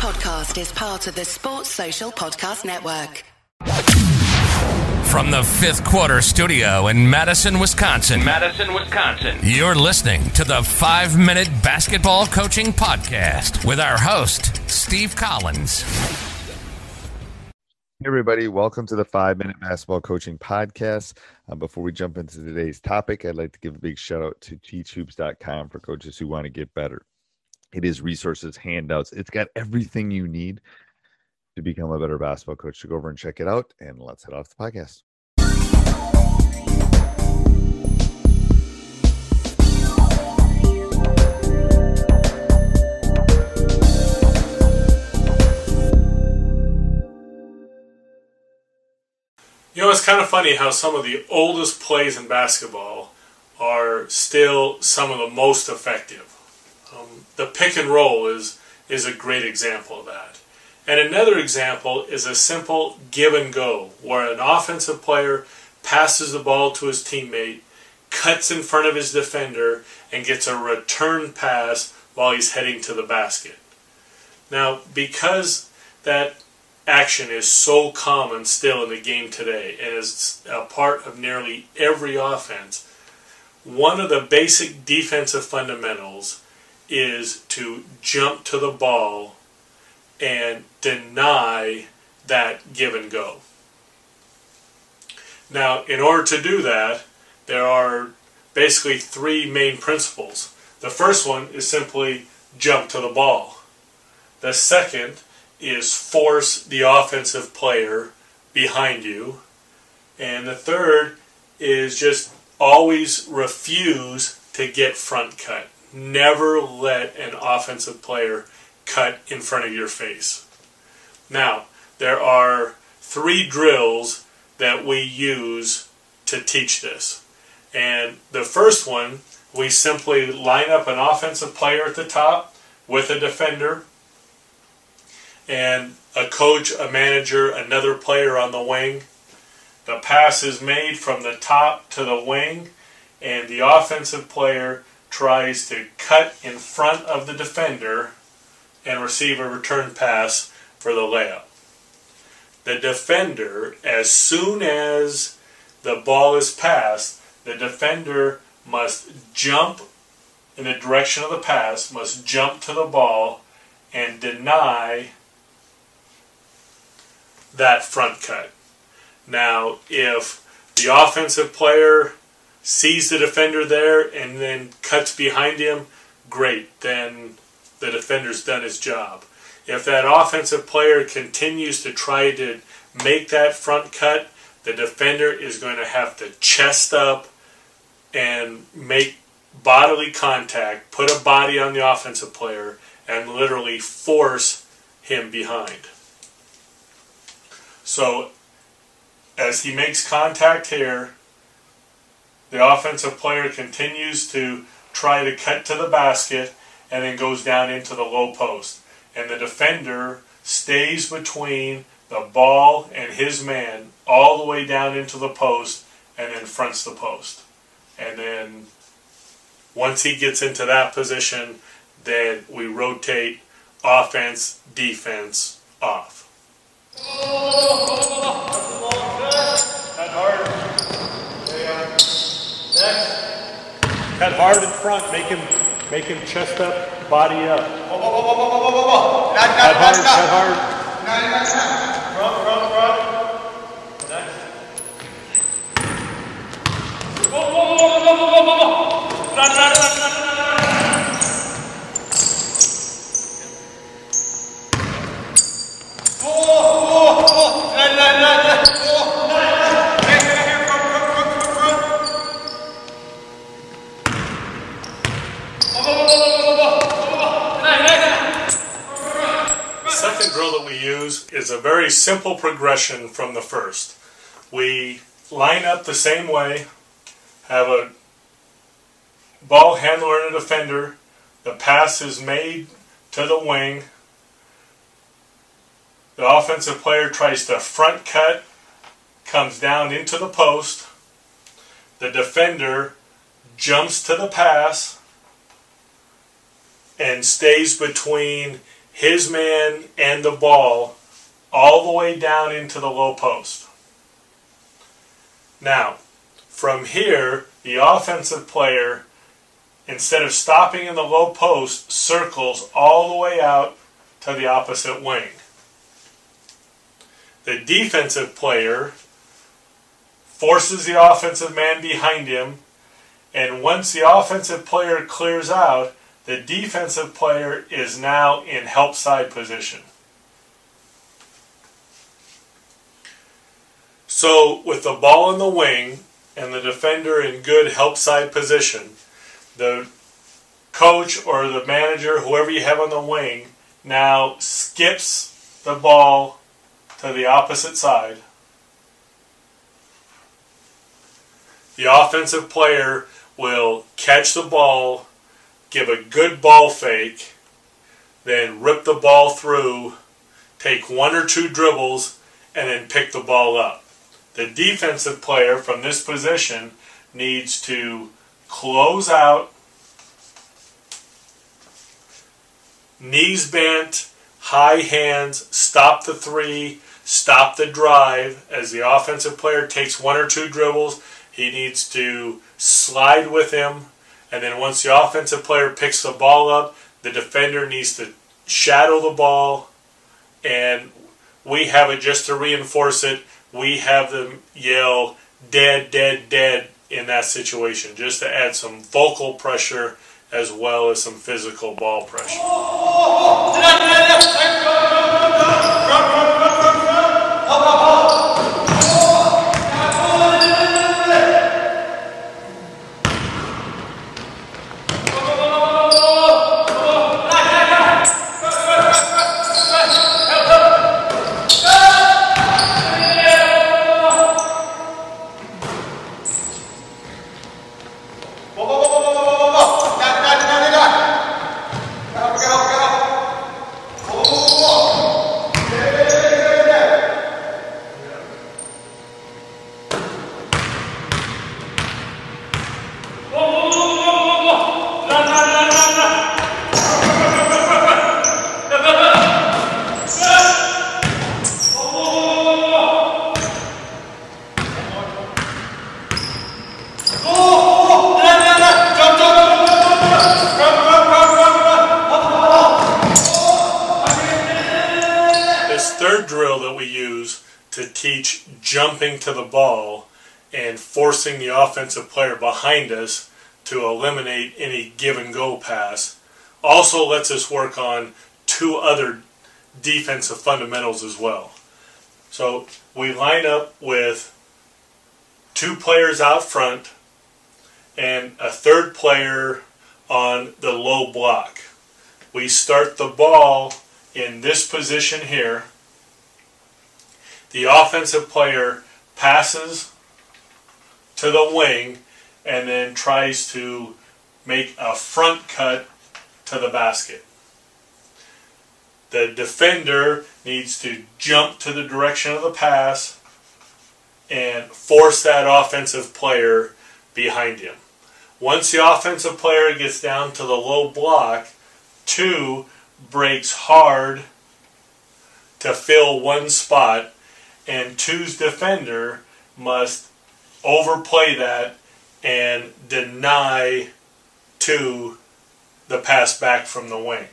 podcast is part of the Sports Social Podcast Network. From the fifth quarter studio in Madison, Wisconsin. Madison, Wisconsin. You're listening to the five minute basketball coaching podcast with our host, Steve Collins. Hey everybody, welcome to the five minute basketball coaching podcast. Uh, before we jump into today's topic, I'd like to give a big shout out to teachhoops.com for coaches who want to get better. It is resources, handouts, it's got everything you need to become a better basketball coach. So go over and check it out, and let's head off the podcast. You know, it's kind of funny how some of the oldest plays in basketball are still some of the most effective. The pick and roll is is a great example of that. And another example is a simple give and go, where an offensive player passes the ball to his teammate, cuts in front of his defender, and gets a return pass while he's heading to the basket. Now, because that action is so common still in the game today and is a part of nearly every offense, one of the basic defensive fundamentals is to jump to the ball and deny that give and go. Now, in order to do that, there are basically three main principles. The first one is simply jump to the ball. The second is force the offensive player behind you. And the third is just always refuse to get front cut. Never let an offensive player cut in front of your face. Now, there are three drills that we use to teach this. And the first one, we simply line up an offensive player at the top with a defender and a coach, a manager, another player on the wing. The pass is made from the top to the wing, and the offensive player tries to cut in front of the defender and receive a return pass for the layup. The defender, as soon as the ball is passed, the defender must jump in the direction of the pass, must jump to the ball and deny that front cut. Now, if the offensive player sees the defender there and then cuts behind him, great, then the defender's done his job. If that offensive player continues to try to make that front cut, the defender is going to have to chest up and make bodily contact, put a body on the offensive player, and literally force him behind. So, as he makes contact here, the offensive player continues to try to cut to the basket and then goes down into the low post. And the defender stays between the ball and his man all the way down into the post and then fronts the post. And then once he gets into that position, then we rotate offense, defense, off. Cut hard. Next. Cut hard in front. Make him make him chest up, body up. Cut hard, cut hard. Front, front, front. Next. Whoa, whoa, whoa, whoa, whoa, whoa, whoa. Run, run, run, run, run. Second drill that we use is a very simple progression from the first. We line up the same way, have a ball handler and a defender. The pass is made to the wing. The offensive player tries to front cut, comes down into the post. The defender jumps to the pass and stays between his man and the ball all the way down into the low post. Now, from here, the offensive player, instead of stopping in the low post, circles all the way out to the opposite wing. The defensive player forces the offensive man behind him, and once the offensive player clears out, the defensive player is now in help side position. So, with the ball in the wing and the defender in good help side position, the coach or the manager, whoever you have on the wing, now skips the ball to the opposite side. The offensive player will catch the ball, give a good ball fake, then rip the ball through, take one or two dribbles, and then pick the ball up. The defensive player from this position needs to close out, knees bent, high hands, stop the three, stop the drive. As the offensive player takes one or two dribbles, he needs to slide with him. And then once the offensive player picks the ball up, the defender needs to shadow the ball. And we have it just to reinforce it. We have them yell, dead, dead, dead in that situation, just to add some vocal pressure as well as some physical ball pressure. This third drill that we use to teach jumping to the ball and forcing the offensive player behind us to eliminate any give and go pass also lets us work on two other defensive fundamentals as well. So we line up with two players out front and a third player on the low block. We start the ball in this position here. The offensive player passes to the wing and then tries to make a front cut to the basket. The defender needs to jump to the direction of the pass and force that offensive player behind him. Once the offensive player gets down to the low block, two breaks hard to fill one spot, and two's defender must overplay that and deny two the pass back from the wing.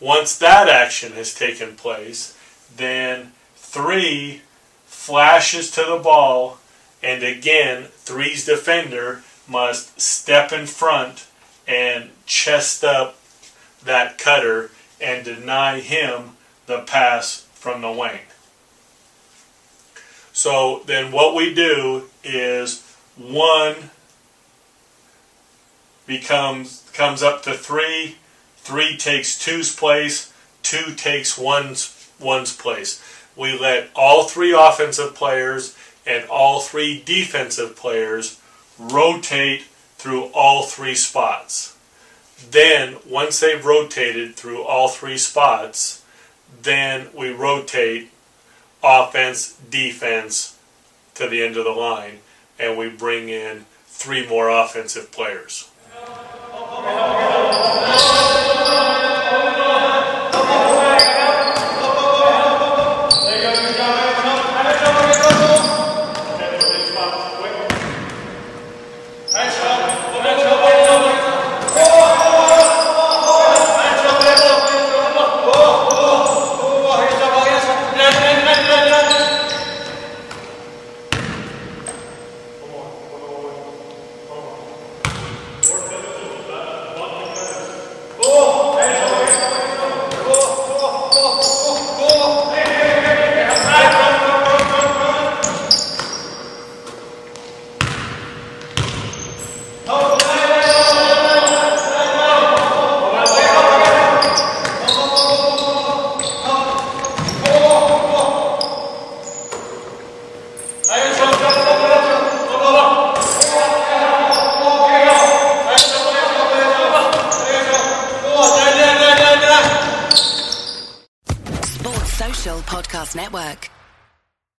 Once that action has taken place, then three flashes to the ball, and again, three's defender must step in front and chest up that cutter and deny him the pass from the wing. So then what we do is one becomes comes up to three, three takes two's place, two takes one's one's place. We let all three offensive players and all three defensive players rotate through all three spots. Then, once they've rotated through all three spots, then we rotate offense, defense to the end of the line, and we bring in three more offensive players.